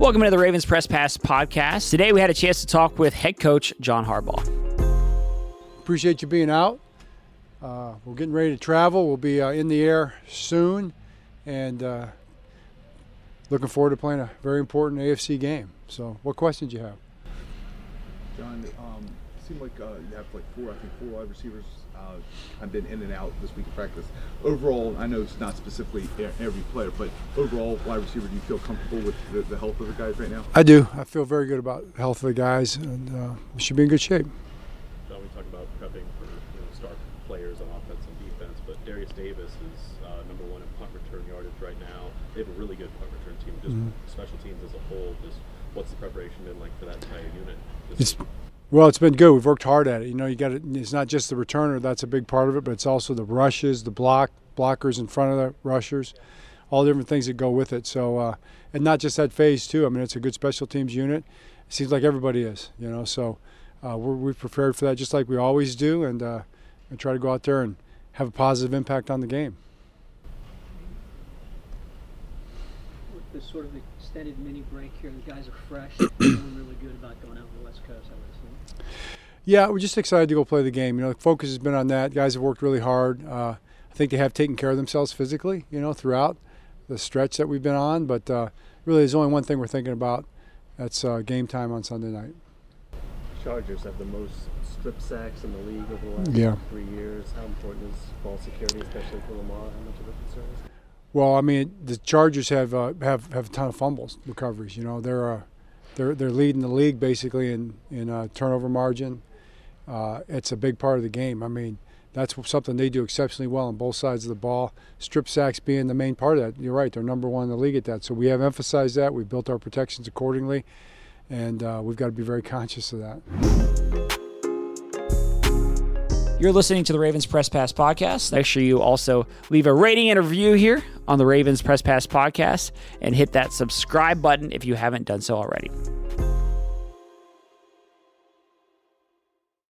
Welcome to the Ravens Press Pass podcast. Today we had a chance to talk with head coach John Harbaugh. Appreciate you being out. Uh, we're getting ready to travel. We'll be uh, in the air soon, and uh, looking forward to playing a very important AFC game. So, what questions do you have? John, um, it seemed like uh, you have like four, I think four wide receivers uh, have been in and out this week of practice. Overall, I know it's not specifically every player, but overall, wide receiver, do you feel comfortable with the, the health of the guys right now? I do. I feel very good about the health of the guys, and uh, we should be in good shape. John, we talked about prepping for you know, star players on offense and defense, but Derius Davis is uh, number one in punt return yardage right now. They have a really good punt return team. Just mm-hmm. special teams as a whole, just what's the preparation been like for that entire unit? It's, well, it's been good. We've worked hard at it. You know, you got it. It's not just the returner that's a big part of it, but it's also the rushes, the block blockers in front of the rushers, all the different things that go with it. So, uh, and not just that phase too. I mean, it's a good special teams unit. It seems like everybody is. You know, so uh, we're we've prepared for that just like we always do, and uh, and try to go out there and have a positive impact on the game. This sort of extended mini break here, the guys are fresh, feeling really good about going out on the West Coast. I would yeah, we're just excited to go play the game. You know, the focus has been on that. Guys have worked really hard. Uh, I think they have taken care of themselves physically, you know, throughout the stretch that we've been on. But uh, really, there's only one thing we're thinking about. That's uh, game time on Sunday night. Chargers have the most strip sacks in the league over the last yeah. three years. How important is ball security, especially for Lamar? How much of a concern is it? Well, I mean, the Chargers have uh, have have a ton of fumbles recoveries. You know, they're uh, they're they're leading the league basically in in uh, turnover margin uh, it's a big part of the game. I mean, that's something they do exceptionally well on both sides of the ball. Strip sacks being the main part of that. You're right; they're number one in the league at that. So we have emphasized that. We've built our protections accordingly, and uh, we've got to be very conscious of that. You're listening to the Ravens Press Pass podcast. Make sure you also leave a rating and review here on the Ravens Press Pass podcast and hit that subscribe button if you haven't done so already.